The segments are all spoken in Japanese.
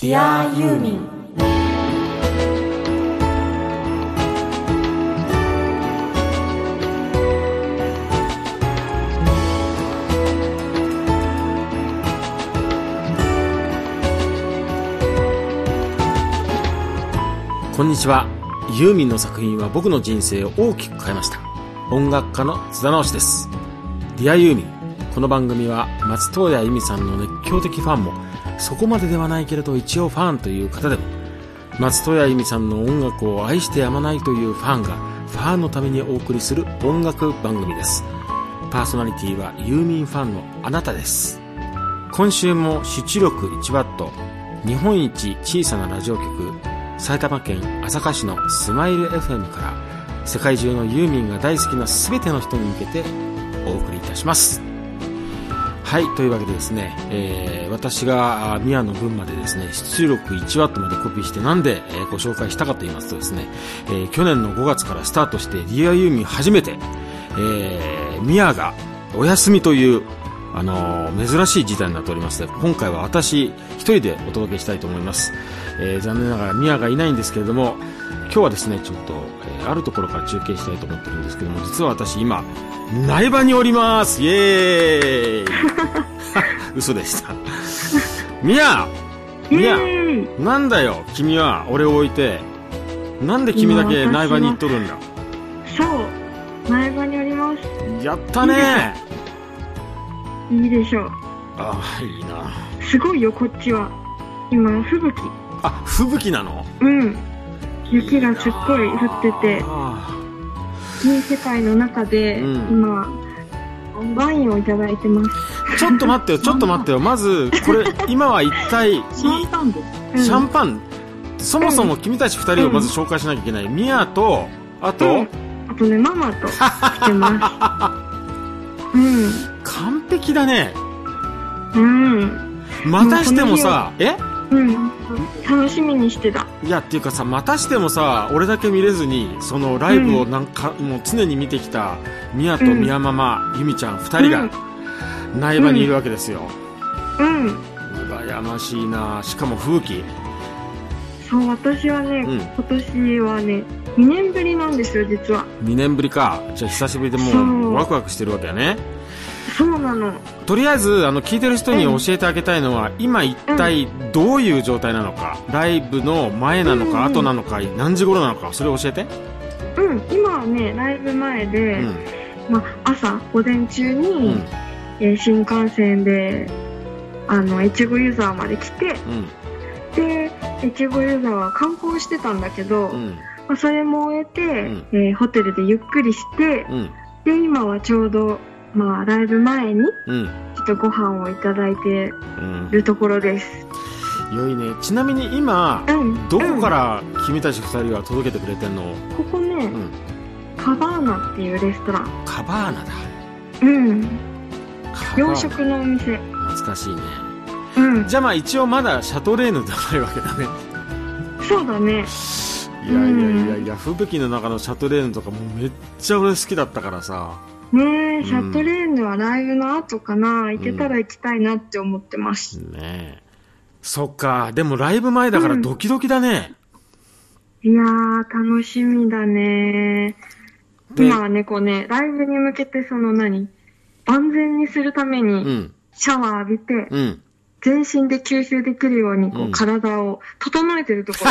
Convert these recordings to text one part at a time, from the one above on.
Dear ユーミンこんにちは。ユーミンの作品は僕の人生を大きく変えました。音楽家の津田直です。ディアユーミン。この番組は松任谷由実さんの熱狂的ファンも、そこまでではないけれど一応ファンという方でも、松任谷由実さんの音楽を愛してやまないというファンが、ファンのためにお送りする音楽番組です。パーソナリティはユーミンファンのあなたです。今週も出力 1W 日本一小さなラジオ局埼玉県朝霞市のスマイル FM から世界中のユーミンが大好きな全ての人に向けてお送りいたしますはいというわけでですね、えー私が宮の分までですね出力 1W までコピーしてなんで、えーご紹介したかと言いますとですね、えー去年の5月からスタートしてリアユーミン初めて、えー、宮がお休みというあのー珍しい事態になっておりまして今回は私一人でお届けしたいと思います、えー残念ながらミヤがいないんですけれども今日はですねちょっと、えーあるところから中継したいと思ってるんですけども実は私今苗場におります。イエーイ。嘘でした。ミヤミヤなんだよ君は。俺を置いて。なんで君だけ苗場に行っとるんだ？そう。苗場におります。やったね。いいでしょう。ああいいな。すごいよこっちは。今吹雪。あ吹雪なの？うん雪がすっごい降っててあいい世界の中で、うん。今ワインをいただいてます。ーちょっと待ってよ ちょっと待ってよ。まずこれ今は一体いシャンパンです。うん。シャンパン？そもそも君たち二人をまず紹介しなきゃいけない。ミヤとあと、うん。あとねママと来てます。うん。完璧だね。うん。またしてもさえ？うん楽しみにしてた。いやっていうかさまたしてもさ俺だけ見れずにそのライブをなんか、もう常に見てきたミヤとミヤママ、ユミちゃん二人が苗場にいるわけですよ、うん。羨ましいな。しかも風紀。そう私はね、うん。今年はね2年ぶりなんですよ実は。2年ぶりか。じゃあ久しぶりでもう。ワクワクしてるわけやねそうなの。とりあえずあの聞いてる人に教えてあげたいのは、今一体どういう状態なのか、ライブの前なのか、うん。うん後なのか何時頃なのかそれ教えて。うん。今はねライブ前で、うん。まあ、朝午前中に、うん。えー新幹線であの越後湯沢まで来てで越後湯沢観光してたんだけど、うん。うんまあ、それも終えて、ん。えーホテルでゆっくりしてうん。で今はちょうど、まあ、ライブ前にうん。ちょっとご飯をいただいてうん。るところです。良いね。ちなみに今うん。どこから君たち二人は届けてくれてんの、うんここね、うん、カバーナっていうレストラン。カバーナだ。うん。洋食のお店。懐かしいね。うん。じゃあまあ一応まだシャトレーヌではないわけだね。そうだね。いやいやいやいや吹雪の中のシャトレーヌとかもうめっちゃ俺好きだったからさねえ、シャトレーヌはライブの後かな。行けたら行きたいなって思ってます。ねえ。そっか。でもライブ前だからドキドキだね、いやー、楽しみだね。で今はね、こうね、ライブに向けてその何万全にするためうに、ん。シャワー浴びて、うん。全身で吸収できるように、こう、うん。体を整えてるところ。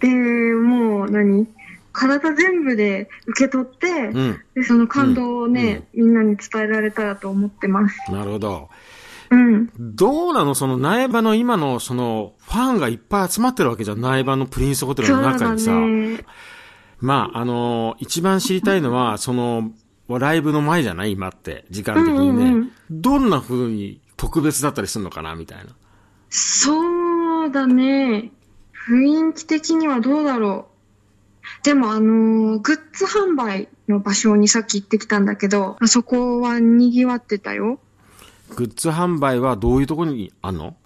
で、もう何？体全部で受け取って、うん。で、その感動をね、みんなに伝えられたらと思ってます。なるほど。うん。どうなの？その苗場の今のそのファンがいっぱい集まってるわけじゃん。苗場のプリンスホテルのそうだ中にさ、ね。まああの一番知りたいのはそのライブの前じゃない？今って。時間的にね、うんうんうん。どんな風に特別だったりするのかな？みたいな。そうだね。雰囲気的にはどうだろう。でもあのーグッズ販売の場所にさっき行ってきたんだけど、あそこは賑わってたよ。グッズ販売はどういうところにあんの？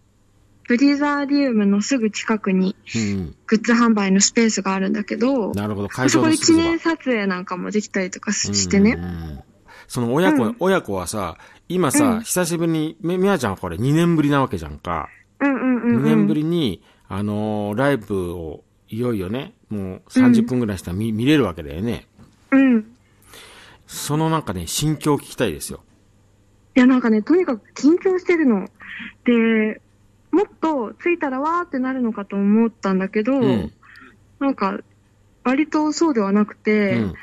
ブリザーディウムのすぐ近くにうんグッズ販売のスペースがあるんだけど、なるほど会そこです記念撮影なんかもできたりとかししてねうん。うんその親子、うん親子はさ、今さ、うん久しぶりに、みみやちゃんはこれ2年ぶりなわけじゃんか。うんうんうんうん。2年ぶりに、あのーライブをいよいよね、もう30分ぐらいしたら見,、見れるわけだよね。うん。いそのなんかね、心境を聞きたいですよ。や、なんかね、とにかく緊張してるの。で、もっと着いたらわーってなるのかと思ったんだけど、うん。なんか、割とそうではなくうて、ん。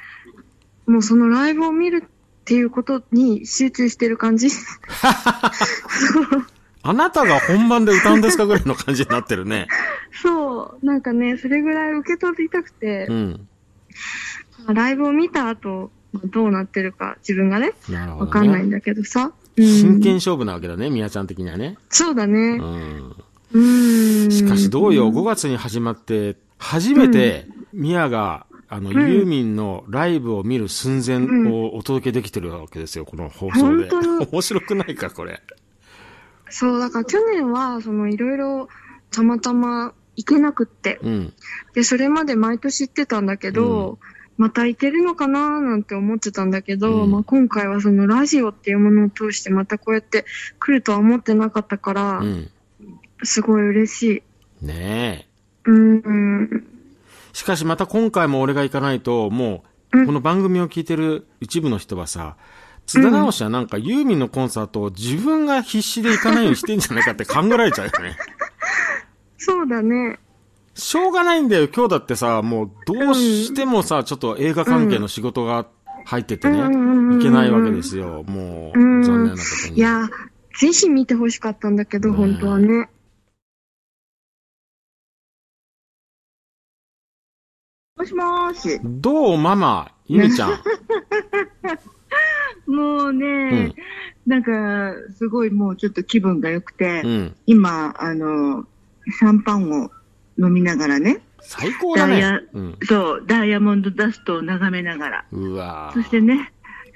もうそのライブを見るっていうことに集中してる感じ。あなたが本番で歌うんですかぐらいの感じになってるね。そう、なんかね、それぐらい受け取りたくてう、ん。ライブを見た後、どうなってるか自分がね、なるほど、ね。わかんないんだけどさ。うん真剣勝負なわけだね、みやちゃん的にはね。そうだうね。ん。うーん。しかしどうよ、5月に始まって、初めて、みやが、あの、んユーミンのライブを見る寸前をお届けできてるわけですよ、この放送で。本当に 面白くないか、これ。そう、だから去年は、そのいろいろたまたま行けなくって。うん。で、それまで毎年行ってたんだけど、また行けるのかななんて思ってたんだけど、うんまあ今回はそのラジオっていうものを通してまたこうやって来るとは思ってなかったから、うん。すごい嬉しい。ねえ。うん、うん。しかしまた今回も俺が行かないと、もう、うんこの番組を聞いてる一部の人はさ、津田直しはなんかユーミンのコンサートを自分が必死で行かないようにしてんじゃないかって考えられちゃうよね。そうだね。しょうがないんだよ。今日だってさ、もうどうしてもさ、ちょっと映画関係の仕事が入っててね、いけないわけですよ。もう、うん残念なことに。いや、ぜひ見てほしかったんだけど、ね本当はね。もしもーし。どうママ、ゆみちゃん。もうね、うんなんか、すごいもうちょっと気分が良くて、うん。今、あの、シャンパンを飲みながらね、最高だねダイヤ。うん。そう、ダイヤモンドダストを眺めながら、うわそしてね、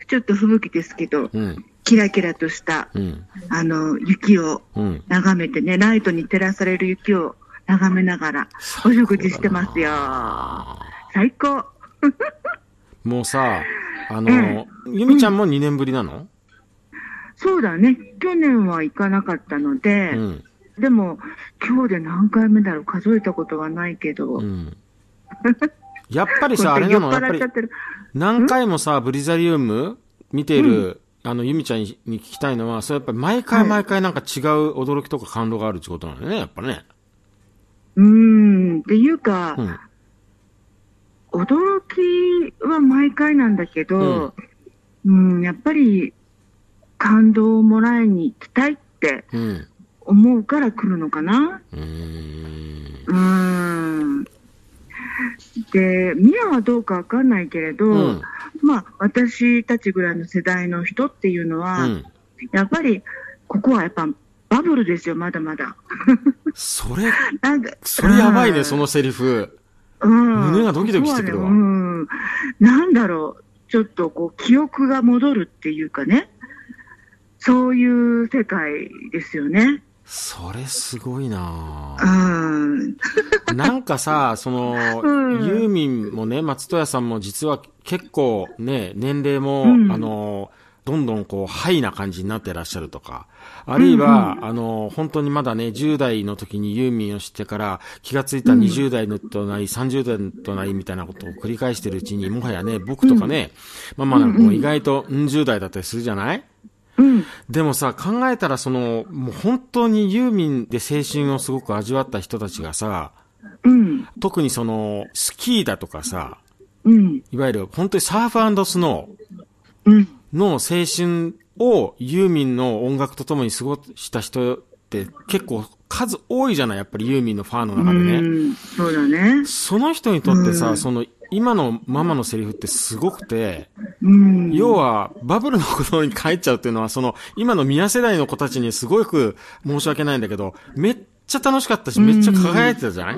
ちょっと吹雪ですけど、うん。キラキラとした、うん。あの、雪をうん。眺めてね、ライトに照らされる雪を眺めながら、お食事してますよ。最高。もうさ、あの、ゆみちゃんも2年ぶりなの？そうだね。去年は行かなかったので、うん。でも、今日で何回目だろう数えたことはないけど。うん。やっぱりさ、あれなの、やっぱり。何回もさ、ブリザリウム見ている、あの、ゆみちゃんに聞きたいのは、それやっぱり毎回毎回なんか違う驚きとか感動があるってことなのよね、やっぱね。うーん。っていうか、うん。驚きは毎回なんだけど、うん、やっぱり感動をもらいに行きたいってうん。思うから来るのかな。うーん。うーん。で、ミヤはどうかわかんないけれど、うん。まあ、私たちぐらいの世代の人っていうのうは、ん。やっぱり、ここはやっぱバブルですよ、まだまだ。それ、なんか、それやばいね、うんそのセリフ。うん胸がドキドキしてくるわうん。なんだろう、ちょっとこう、記憶が戻るっていうかね。そういう世界ですよね。それすごいなうぁん。なんかさ、その、うんユーミンもね、松任谷さんも実は結構ね、年齢も、うんあの、どんどんこう、ハイな感じになってらっしゃるとか、あるいは、うんあの、本当にまだね、10代の時にユーミンを知ってから、気がついた20代のとなり、30代となりみたいなことを繰り返してるうちに、もはやね、僕とかね、まあまあなんかもう意外と、うん、10代だったりするじゃない？うん。でもさ、考えたらその、もう本当にユーミンで青春をすごく味わった人たちがさ、うん。特にその、スキーだとかさ、うん。いわゆる本当にサーフスノうん。ーの青春をユーミンの音楽とともに過ごした人って結構数多いじゃないやっぱりユーミンのファンの中でね。うん。そうだね。その人にとってさ、うんその、今のママのセリフってすごくて、うん。要は、バブルのことに帰っちゃうっていうのは、その、今の宮世代の子たちにすごく申し訳ないんだけど、めっちゃ楽しかったし、めっちゃ輝いてたじゃない？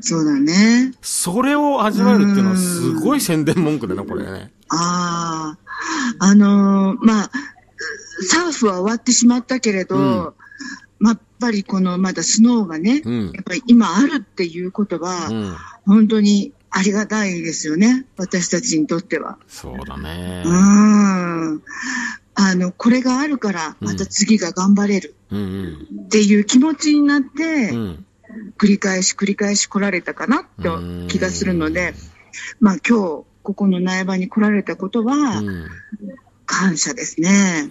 そうだね。それを味わえるっていうのはすごい宣伝文句だな、これね。ああ。あのーまあ、サーフは終わってしまったけれど、うんまあやっぱりこのまだスノーがね、うんやっぱり今あるっていうことは、うん。本当にありがたいですよね。私たちにとっては。そうだねう。ん。あの、これがあるから、また次が頑張れる。っていう気持ちになって、うん。繰り返し繰り返し来られたかなって気がするので、まあ今日、ここの苗場に来られたことは、うん。感謝ですね。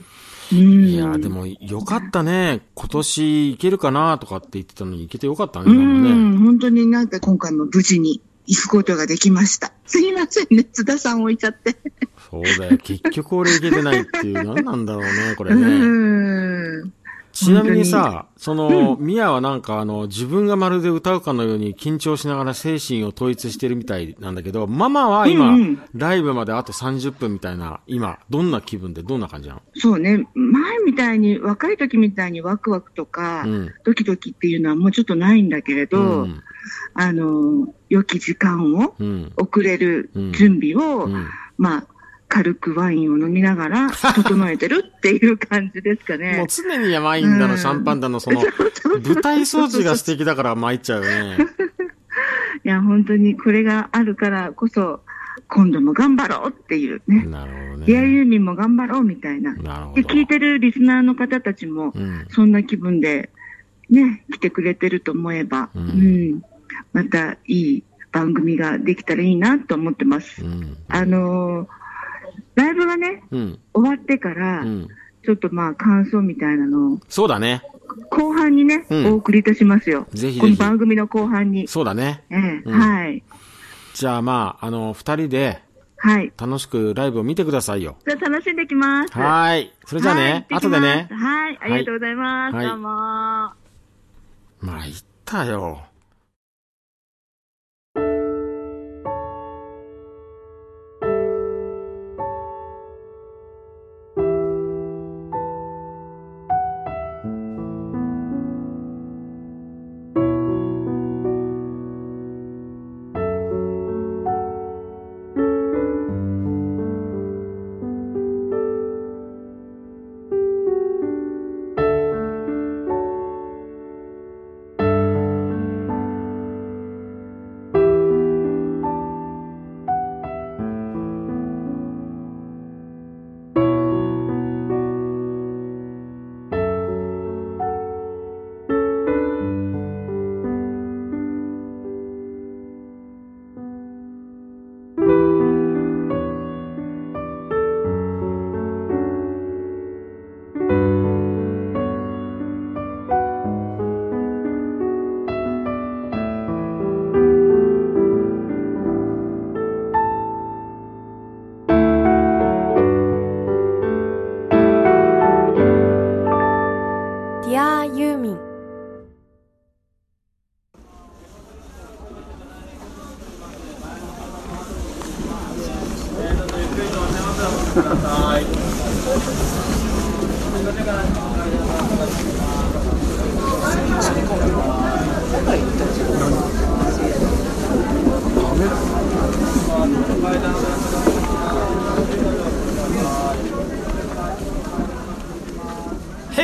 うん。いや、でもよかったね。今年行けるかなとかって言ってたのに行けてよかったね、う。ん、本当になんか今回も無事に行くことができました。すいませんね、津田さん置いちゃって。そうだよ。結局俺行けてないっていう、何なんだろうね、これうね。ん。ちなみにさ、その、ミヤはなんかあの、自分がまるで歌うかのように緊張しながら精神を統一してるみたいなんだけど、ママは今、うんうんライブまであと30分みたいな、今、どんな気分でどんな感じなの？そうね、前みたいに、若い時みたいにワクワクとか、うん。ドキドキっていうのはもうちょっとないんだけれど、うん。あの、良き時間をうん。遅れる準備を、うん。まあ、軽くワインを飲みながら整えてるっていう感じですかもうね。常にワインだの、うんシャンパンだの、その、舞台装置が素敵だから参っちゃうよね。いや、本当にこれがあるからこそ、今度も頑張ろうっていうね。なるほどディアね。ユーミンも頑張ろうみたいな。で、なるほど。聞いてるリスナーの方たちも、うん。そんな気分で、ね、来てくれてると思えば、ううんん、またいい番組ができたらいいなと思ってます。うん。あのーライブがね、うん。終わってから、うん。ちょっとまあ感想みたいなのを、そうだね。後半にね、うんお送りいたしますよ。このぜひぜひ。番組の後半に。そうだね。ええうんはい。じゃあまあ、あの、二人ではい。楽しくライブを見てくださいよ。じゃあ楽しんできます。はーい。それじゃあはいね、後でね。はい。ありがとうございます。はいどうも。まあ、言ったよ。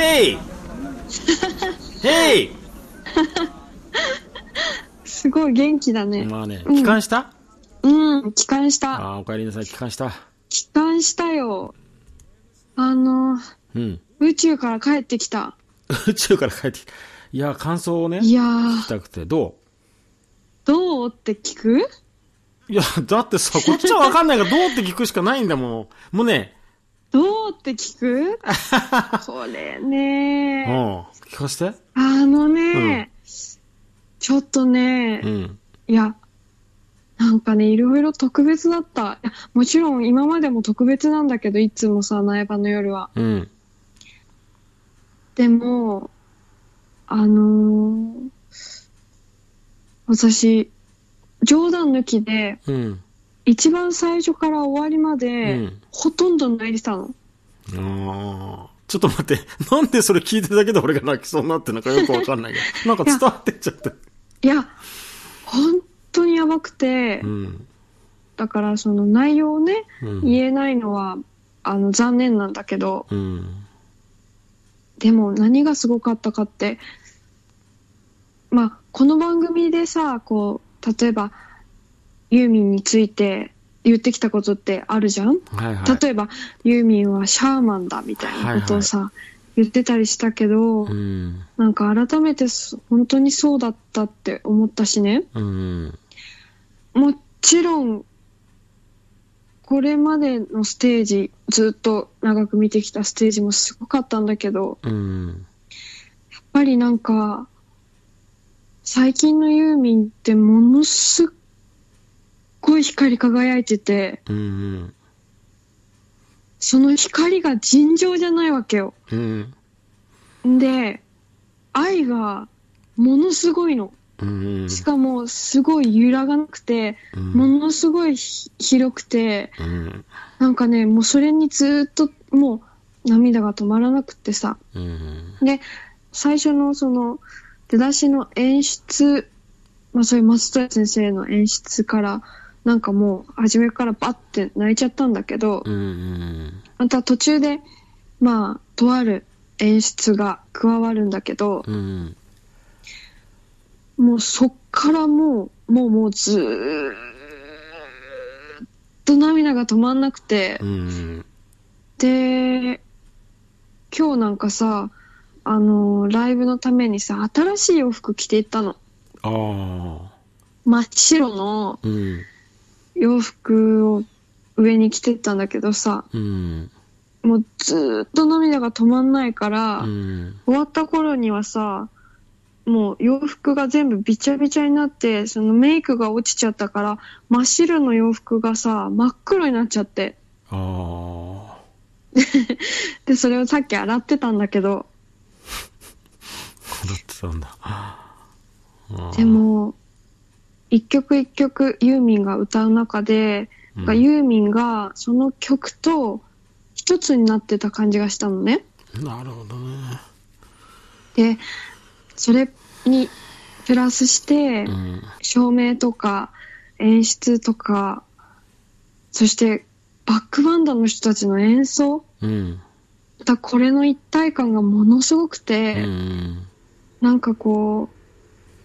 ヘイヘイすごい元気だね。まあね、うん帰還した、うん、帰還した。ああ、お帰りなさい、帰還した。帰還したよ。あの、うん。宇宙から帰ってきた。宇宙から帰ってきた。いや、感想をね、いや聞きー、たくて、どどうって聞く？ういや、だってさ、こっちはわかんないから、どうって聞くしかないんだもん。もうね、どうって聞く？これうん、ね、聞かせて。あのね、ちょっとね、うん。いや、なんかね、いろいろ特別だった。もちろん今までも特別なんだけど、いつもさ、苗場の夜は。うん。でも、あのー私、冗談抜きで、うん。一番最初から終わりまで、うんほとんど泣いてたの。ああ。ちょっと待って、なんでそれ聞いてるだけで俺が泣きそうになってんのかよくわかんないけど。なんか伝わってっちゃって。いや、本当にやばくて、うん。だからその内容をね、うん。言えないのは、あの、残念なんだけど、うん。でも何がすごかったかって、まあ、この番組でさ、こう、例えば、ユーミンについて言ってきたことってあるじゃん？はいはい。例えば、ユーミンはシャーマンだみたいなことをさ、言ってたりしたけど、うん。なんか改めてそ本当にそうだったって思ったしね。うん。もちろん、これまでのステージ、ずっと長く見てきたステージもすごかったんだけど、うん。やっぱりなんか、最近のユーミンってものすっごい光り輝いてて、うん。その光が尋常じゃないわけよ。うん。で、愛がものすごいの。うん。しかもすごい揺らがなくて、ものすごいひ広くて、うん。なんかね、もうそれにずっともう涙が止まらなくってさ。うん。で、最初のその出だしの演出、まあそういう松任谷先生の演出から、なんかもう初めからバッて泣いちゃったんだけど、うん。また途中で、まあ、とある演出が加わるんだけど、うん。もうそっからもう、もうもうずーっと涙が止まんなくて、うん。で、今日なんかさ、あの、ライブのためにさ、新しい洋服着ていったの。ああ。真っ白のうん。洋服を上に着てったんだけどさ、うん。もうずーっと涙が止まんないから、うん。終わった頃にはさ、もう洋服が全部びちゃびちゃになって、そのメイクが落ちちゃったから、真っ白の洋服がさ、真っ黒になっちゃって。ああ。で、それをさっき洗ってたんだけど、踊ってたんだ。で、も、一曲一曲ユーミンが歌う中で、うんがユーミンがその曲と一つになってた感じがしたのね。なるほどね。で、それにプラスして、うん。照明とか演出とか、そしてバックバンドの人たちの演奏うん。またこれの一体感がものすごくうて、ん。なんかこ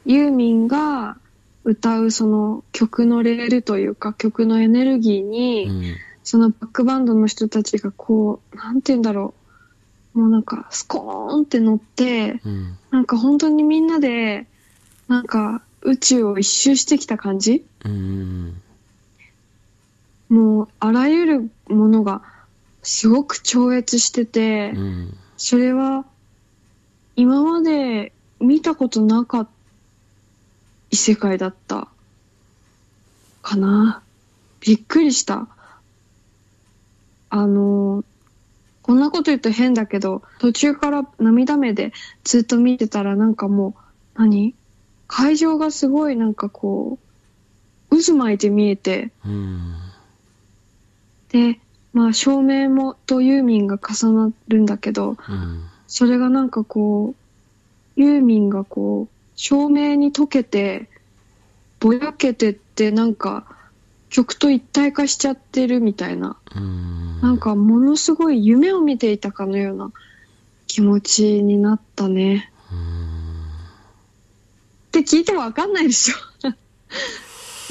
う、ユーミンが歌うその曲のレールというか曲のエネルギーに、うん。そのバックバンドの人たちがこう、なんて言うんだろう。もうなんかスコーンって乗って、うん。なんか本当にみんなで、なんか宇宙を一周してきた感じ？うん。もうあらゆるものがすごく超越してて、うん。それは今まで見たことなかった異世界だったかな。びっくりした。あの、こんなこと言うと変だけど、途中から涙目でずっと見てたらなんかもう、何？会場がすごいなんかこう、渦巻いて見えて、うん。で、まあ照明もとユーミンが重なるんだけど、うん。それがなんかこう、ユーミンがこう、照明に溶けて、ぼやけてってなんか、曲と一体化しちゃってるみたいな、うん。なんかものすごい夢を見ていたかのような気持ちになったね。って聞いてもわかんないでしょ。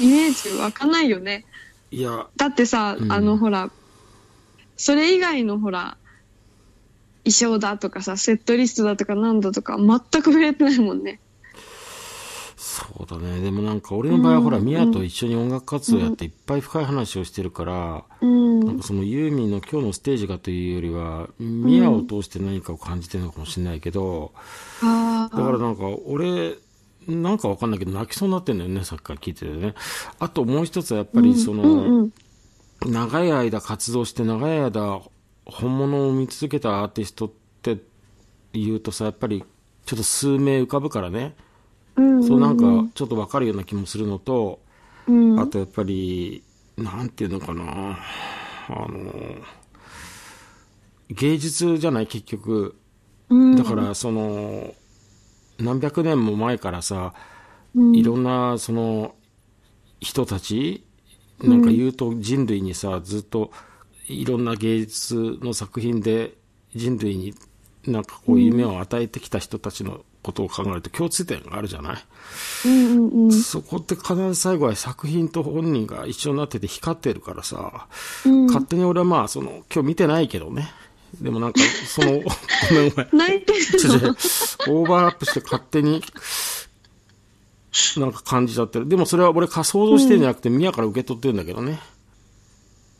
イメージわかんないよね。いや、だってさ、うんあのほら、それ以外のほら、衣装だとかさ、セットリストだとかなんだとか、全く触れてないもんね。そうだね。でもなんか俺の場合はほら、うんミヤと一緒に音楽活動やっていっぱい深い話をしてるから、うん。なんかそのユーミンの今日のステージがというよりは、ミヤを通して何かを感じてるのかもしれないけど。だからなんか俺、なんかわかんないけど泣きそうになってんだよね、さっきから聞いててね。あともう一つはやっぱりその、長い間活動して長い間本物を見続けたアーティストって言うとさ、やっぱりちょっと数名浮かぶからね。うん。そうなんかちょっとわかるような気もするのと、うん、あとやっぱり、なんていうのかな、あの、芸術じゃない結局。うん、だからその、何百年も前からさ、うん。いろんなその人たち、なんか言うと人類にさ、ずっといろんな芸術の作品で人類になんかこう夢を与えてきた人たちのことを考えると共通点があるじゃない、うんうんうん。そこって必ず最後は作品と本人が一緒になってて光ってるからさ、うん勝手に俺はまあ、その、今日見てないけどね。でもなんか、その、ごめんごめん。泣いてるちょちょオーバーラップして勝手に、なんか感じちゃってる。でもそれは俺想像してんじゃなくて、宮から受け取ってるんだけどね。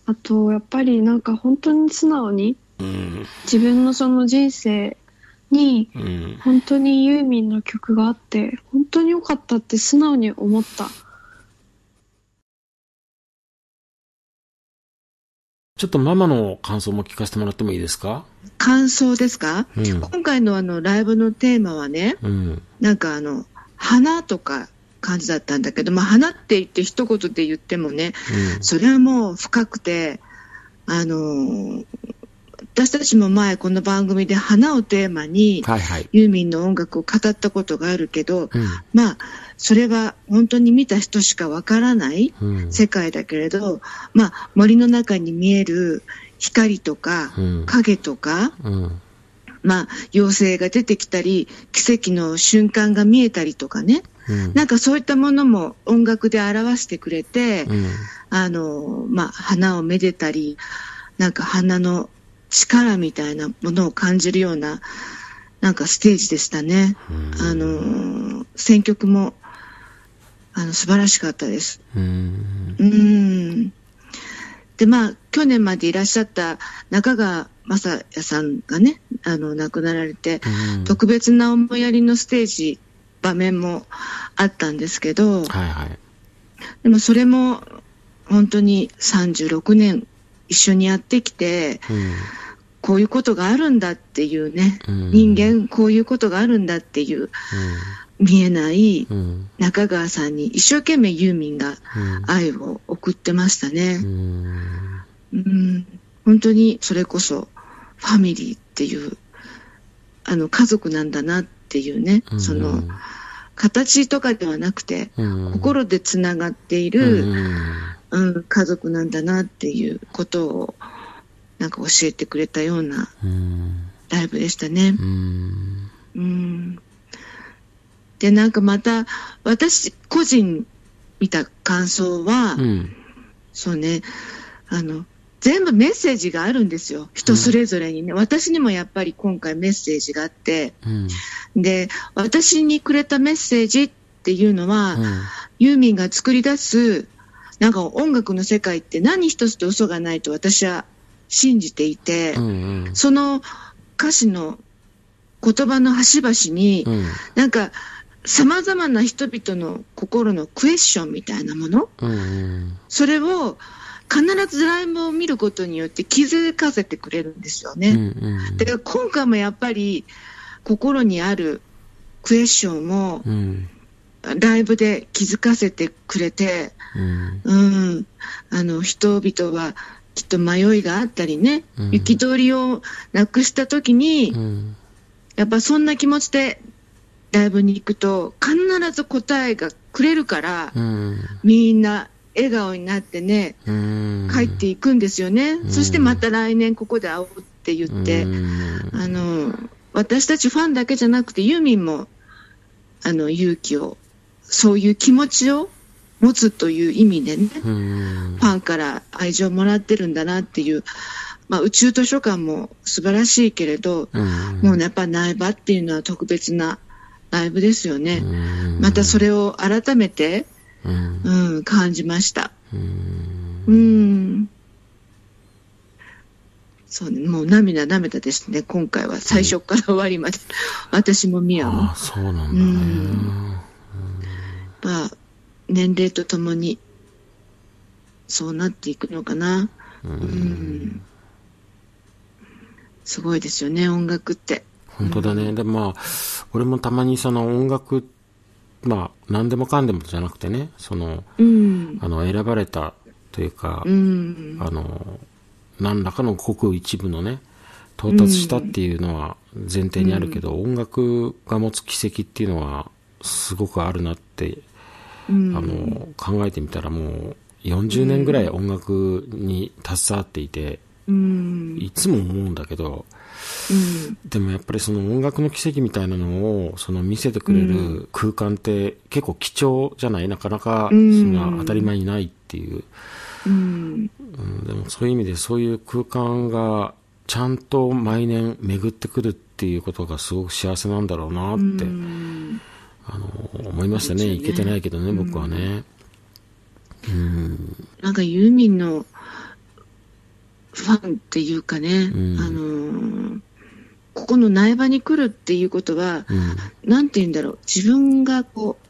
あと、やっぱりなんか本当に素直にうん。自分のその人生にうん。本当にユーミンの曲があって、本当に良かったって素直に思った。ちょっとママの感想も聞かせてもらってもいいですか？感想ですか、うん今回のあのライブのテーマはね、うん。なんかあの、花とか感じだったんだけど、まあ花って言って一言で言ってもね、それはもう深くて、あのー私たちも前この番組で花をテーマに。ユーミンの音楽を語ったことがあるけど、うん。まあ、それは本当に見た人しかわからないうん。世界だけれど、まあ、森の中に見える光とかうん影とか、うん。まあ、妖精が出てきたり、奇跡の瞬間が見えたりとかね、うん。なんかそういったものも音楽で表してくれて、うん。あの、まあ、花をめでたり、なんか花の力みたいなものを感じるような、なんかステージでしたね。あの、選曲も、あの、素晴らしかったです。うん。うん。で、まあ、去年までいらっしゃった中川雅也さんがね、あの、亡くなられて、うん特別な思いやりのステージ、場面もあったんですけど、はいはい。でもそれも本当に36年一緒にやってきて、うん。こういうことがあるんだっていうね、うん人間こういうことがあるんだっていう見えないうん。中川さんに一生懸命ユーミンがうん。愛を送ってましたうね。ん。うん、本当にそれこそファミリーっていう、あの家族なんだなっていうね、うんその形とかではなくて、うん、心でつながっている、うん、家族なんだなっていうことを、なんか教えてくれたようなうん。ライブでしたね。うん。うん。で、なんかまた、私、個人見た感想は、うん。そうね、あの、全部メッセージがあるんですよ。人それぞれにね。私にもやっぱり今回メッセージがあって、うん。で、私にくれたメッセージっていうのは、うん。ユーミンが作り出す、なんか音楽の世界って何一つと嘘がないと私は信じていて、うん。その歌詞の言葉の端々に、うん。なんか様々な人々の心のクエスチョンみたいなもの、うん。それを必ずライブを見ることによって気づかせてくれるんですよね。うん。だから今回もやっぱり心にあるクエスチョンをうん。ライブで気づかせてくれて、うん。うん、あの人々はきっと迷いがあったりね、うん行き通りをなくした時に、うん。やっぱそんな気持ちでライブに行くと必ず答えがくれるから、うん。みんな笑顔になってね、うん。帰っていくんですよね。んそしてまた来年ここで会おうって言って、うんあの、私たちファンだけじゃなくてユーミンも、あの、勇気を、そういう気持ちを持つという意味でね、うんファンから愛情をもらってるんだなっていう、まあ、宇宙図書館も素晴らしいけれど、うんもうね、やっぱ苗場っていうのは特別なライブですよね。うんまたそれを改めて、うんうん、感じました。うんうん。そうね、もう涙涙ですね、今回は。最初から終わりまで。私もミアも。ああ、そうなんだね。まあ、年齢とともに、そうなっていくのかな。うん。すごいですよね、音楽って。本当だね。でもまあ、俺もたまにその音楽、まあ、何でもかんでもじゃなくてね、その、うん。あの、選ばれたというか、うん。あの、何らかのごく一部のね、到達したっていうのは前提にあるけど、音楽が持つ奇跡っていうのはすごくあるなって、うんあの、考えてみたらもう40年ぐらい音楽に携わっていて、うん。いつも思うんだけど、うん。でもやっぱりその音楽の奇跡みたいなのをその見せてくれる空間って結構貴重じゃない？なかなかそうんんな当たり前にないっていう、うん。うん、でもそういう意味でそういう空間がちゃんと毎年巡ってくるっていうことがすごく幸せなんだろうなって、うんあの思いましたね。そうですよね。行けてないけどね、僕はね。うん。なんかユーミンのファンっていうかね、うん。あのーここの苗場に来るっていうことは、うん。なんて言うんだろう、自分がこう、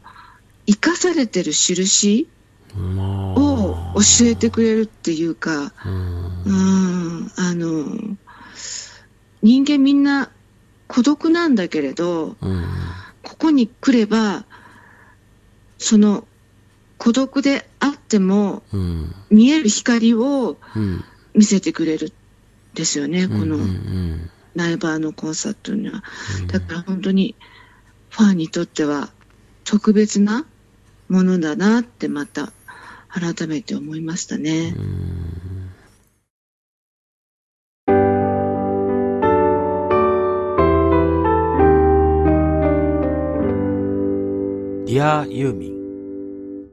生かされてる印まあ。を教えてくれるっていうか、うん。うん、あのー人間みんな孤独なんだけれど、うんここに来れば、その孤独であってもうん。見える光をうん。見せてくれるんですよね、このうんうん。苗場のコンサートには。だから本当にファンにとっては特別なものだなってまた改めて思いましたね。ディアユーミン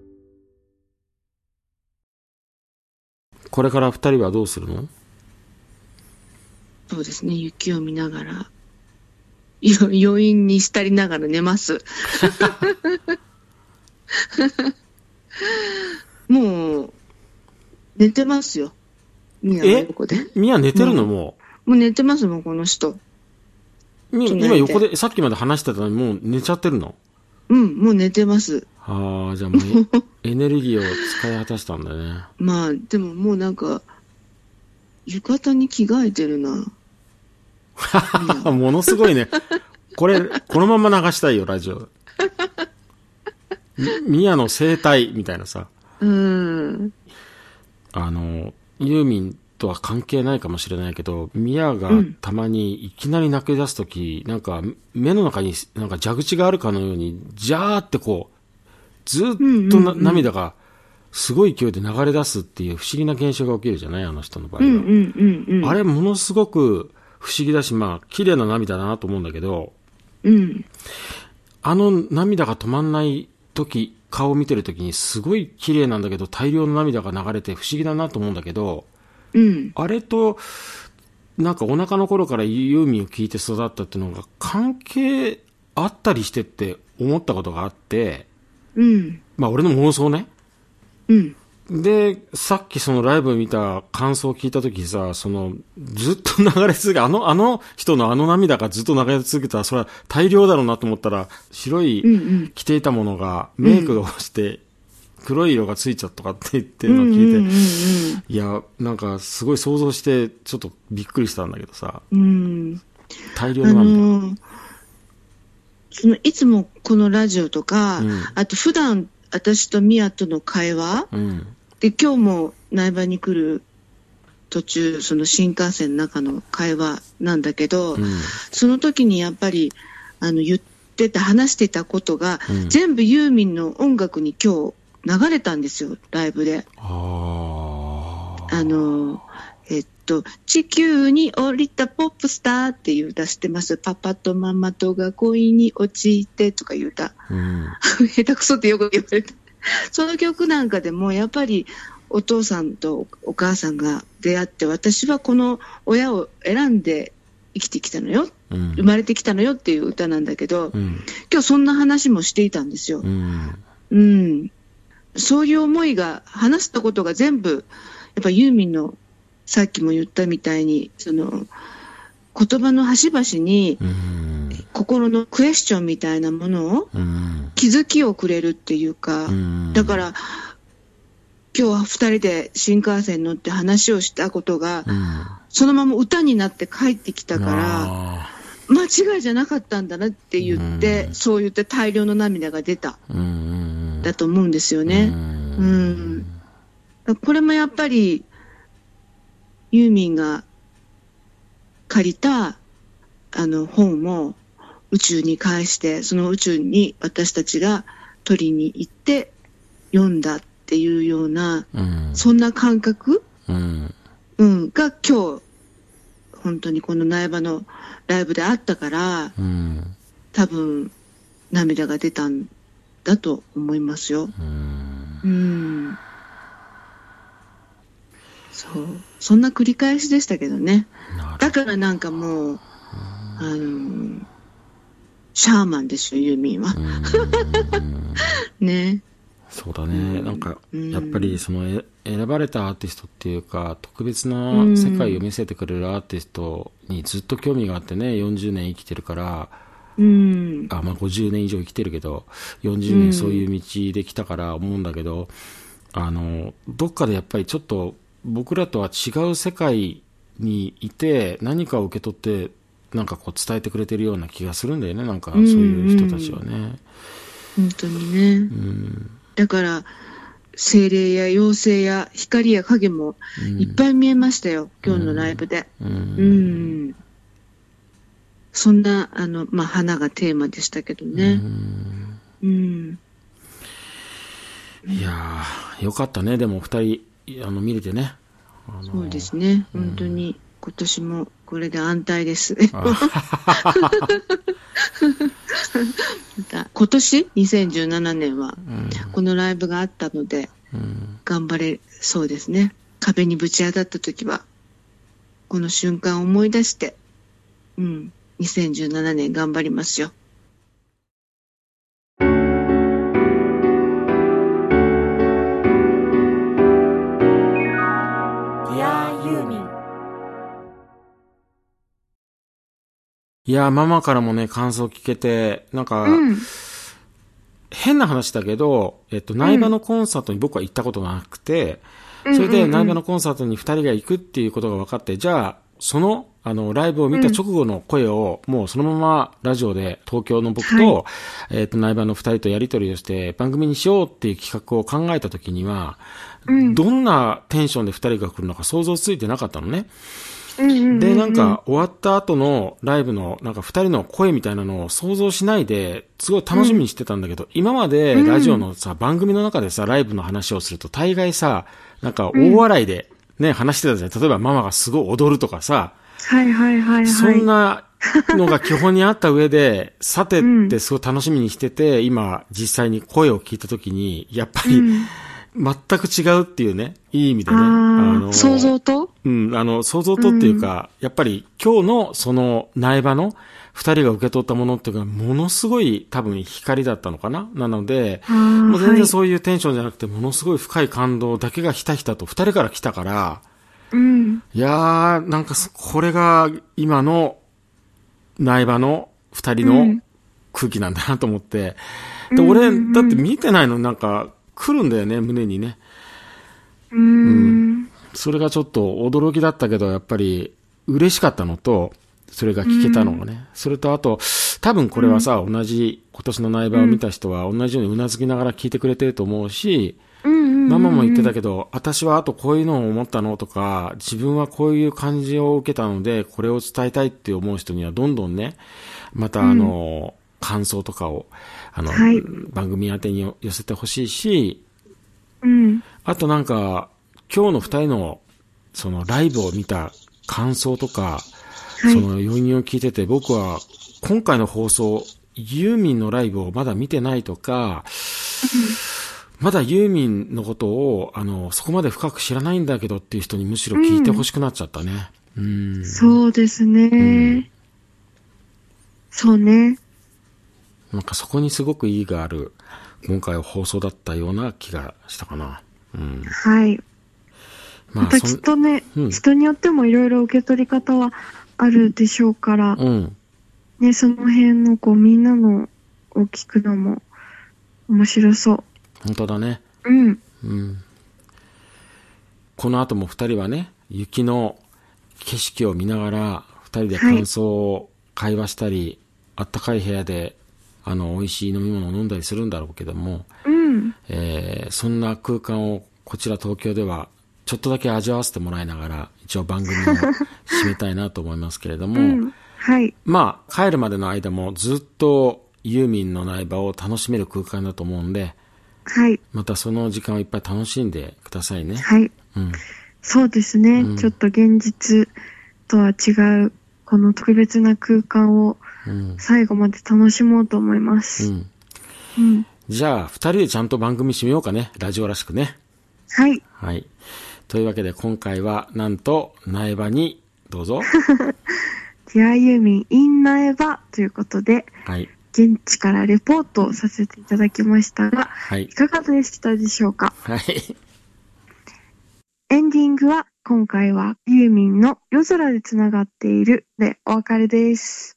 これから二人はどうするの？そうですね、雪を見ながら、よ余韻に浸りながら寝ます。もう、寝てますよ。宮はえ横で。ミヤ寝てるの？ももう寝てますもん、この人。今横で、さっきまで話してたのにもう寝ちゃってるの？うん、もう寝てます。ああ、じゃあもうエ エネルギーを使い果たしたんだね。まあ、でももうなんか、浴衣に着替えてるな。ものすごいね。これ、このまま流したいよ、ラジオ。みミヤの生態みたいなさ。うん。あの、ユーミンとは関係ないかもしれないけど、ミヤがうんたまにいきなり泣き出すとき、なんか目の中になんか蛇口があるかのように、ジャーってこう、ずっとうんうん涙がすごい勢いで流れ出すっていう不思議な現象が起きるじゃない？あの人の場合は。うんうんうんうん。あれものすごく不思議だし、まあ、綺麗な涙だなと思うんだけど、うん。あの涙が止まんない時、顔を見てる時にすごい綺麗なんだけど、大量の涙が流れて不思議だなと思うんだけど、うん。あれと、なんかお腹の頃からユーミンを聞いて育ったっていうのが関係あったりしてって思ったことがあって、うん。まあ俺の妄想ね。うん。で、さっきそのライブ見た感想を聞いたときさ、その、ずっと流れ続け、あの、あの人のあの涙がずっと流れ続けたら、それは大量だろうなと思ったら、白い着ていたものがメイクをして、黒い色がついちゃったとかって言ってるのを聞いて、うんうんうんいや、なんかすごい想像して、ちょっとびっくりしたんだけどさ、うん。大量あの涙。のーそのいつもこのラジオとか、うんあと普段私とミヤとの会話うん。で今日も苗場に来る途中その新幹線の中の会話なんだけど、うん。その時にやっぱりあの言ってた話してたことが、うん全部ユーミンの音楽に今日流れたんですよライブで。あの、えっと、地球に降りたポップスターっていう歌知ってますパパとママとが恋に落ちてとかいう歌。うん。下手くそってよく言われた。その曲なんかでもやっぱりお父さんとお母さんが出会って私はこの親を選んで生きてきたのよ。うん。生まれてきたのよっていう歌なんだけど、うん。今日そんな話もしていたんですよう。ん。うん。そういう思いが、話したことが全部、やっぱユーミンの、さっきも言ったみたいに、その、言葉の端々に、うん。心のクエスチョンみたいなものを、うん。気づきをくれるっていうか、うんだから、今日は二人で新幹線乗って話をしたことが、うん。そのまま歌になって帰ってきたから、あ間違いじゃなかったんだなって言って、うんそう言って大量の涙が出た。だと思うんですよね。うん。これもやっぱり、ユーミンが借りた、あの、本を宇宙に返して、その宇宙に私たちが取りに行って読んだっていうような、うん。そんな感覚、うん。うん、が今日、本当にこの苗場のライブであったから、うん。多分涙が出たんだと思いますよ。うん。うん。そう。そんな繰り返しでしたけどね。だからなんかもう、あの、シャーマンですよ、ユーミンは。ね。そうだね。なんか、うんやっぱりそのえ選ばれたアーティストっていうか、特別うなん世界を見せてくれるアーティストにずっと興味があってね、40年生きてるから、うん。あ、まあ50年以上生きてるけど、40うん年そういう道で来たから思うんだけど、あの、どっかでやっぱりちょっと僕らとは違う世界にいて、何かを受け取って、なんかこう伝えてくれてるような気がするんだよね、なんかそういう人たちはね。本当にね。うん。だから、精霊や妖精や光や影もうんいっぱい見えましたよ、今日のライブで。う。うんん。そんな、あの、まあ、花がテーマでしたけどうね。んうん。いやー、よかったね、でも二人、あの、見れてね。あのそうですね。本当に、今年もこれで安泰です。今年 ?2017 年は、うんこのライブがあったので、うん頑張れそうですね。壁にぶち当たった時は、この瞬間を思い出して、うん、2017年頑張りますよ。ディアユーミンいやー、ママからもね、感想聞けて、なんか、うん。変な話だけど、えっと、苗場のコンサートに僕は行ったことがなくて、それで苗場のコンサートに二人が行くっていうことが分かって、じゃあ、その、あの、ライブを見た直後の声を、もうそのままラジオで東京の僕と、えっと、苗場の二人とやり取りをして、番組にしようっていう企画を考えた時には、どんなテンションで二人が来るのか想像ついてなかったのね。うんうんうんで、なんか、終わった後のライブの、なんか二人の声みたいなのを想像しないで、すごい楽しみにしてたんだけど、今までラジオのさ、番組の中でさ、ライブの話をすると、大概さ、なんか大笑いでね、話してたじゃん。例えばママがすごい踊るとかさ、はいはいはいはい。そんなのが基本にあった上で、さてってすごい楽しみにしてて、今実際に声を聞いた時に、やっぱり、全く違うっていうね、いい意味でね。ああ、想像と？うん、あの、想像とっていうか、やっぱり今日のその苗場の二人が受け取ったものっていうのは、ものすごい多分光だったのかな？なので、もう全はい然そういうテンションじゃなくて、ものすごい深い感動だけがひたひたと二人から来たから、うん。いやー、なんかそこれが今の苗場の二人のうん空気なんだなと思って、で、俺、だって見てないのになんか来るんだよね、胸にね。うーん。それがちょっと驚きだったけど、やっぱり嬉しかったのと、それが聞けたのがね。それとあと、多分これはさ、同じ今年の苗場を見た人は同じようにうなずきながら聞いてくれてると思うし、うんうん。ママも言ってたけど、私はあとこういうのを思ったのとか、自分はこういう感じを受けたので、これを伝えたいって思う人にはどんどんね、またあの、感想とかを、あの、はい番組宛てに寄せてほしいし、うん。あとなんか、今日の二人の、そのライブを見た感想とか、はいその要因を聞いてて、僕は今回の放送、ユーミンのライブをまだ見てないとか、まだユーミンのことを、あの、そこまで深く知らないんだけどっていう人にむしろ聞いてほしくなっちゃったね。うん。そうですね。んそうね。なんかそこにすごく意義がある、今回は放送だったような気がしたかな。うん。はい。ままたきっとね、うん人によってもいろいろ受け取り方はあるでしょうから、うん。ね、その辺のこうみんなのを聞くのも面白そ本当だね。う。うん。うん。この後も二人はね、雪の景色を見ながら、二人で感想を会話したり、あったかい部屋で、あの、美味しい飲み物を飲んだりするんだろうけども、うん。えーそんな空間をこちら東京では、ちょっとだけ味わわせてもらいながら、一応番組を締めたいなと思いますけれども、うん。はい。まあ、帰るまでの間もずっとユーミンの苗場を楽しめる空間だと思うんで、はい。またその時間をいっぱい楽しんでくださいね。はい。うん。そうですね。うんちょっと現実とは違う、この特別な空間をうん。最後まで楽しもうと思いまうす。ん。うん。じゃあ、二人でちゃんと番組締めようかね。ラジオらしくね。はい。はい。というわけで今回は、なんと、苗場に、どうぞ。ディアユーミン in 苗場ということで、はい。現地からレポートをさせていただきましたが、はいい。かがでしたでしょうか？はい。エンディングは今回はユーミンの夜空でつながっているでお別れです。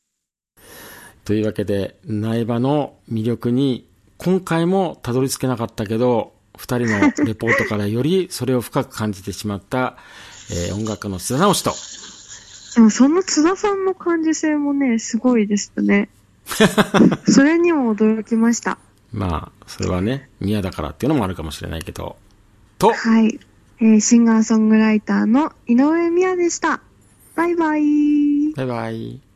というわけで、苗場の魅力に、今回もたどり着けなかったけど、二人のレポートからよりそれを深く感じてしまった、えー音楽の須田直しと、でもその津田さんの感受性もね、すごいですね。それにも驚きました。まあ、それはね、宮だからっていうのもあるかもしれないけど、と、はい。えーシンガーソングライターの井上美也でした。バイバイ。バイバイ。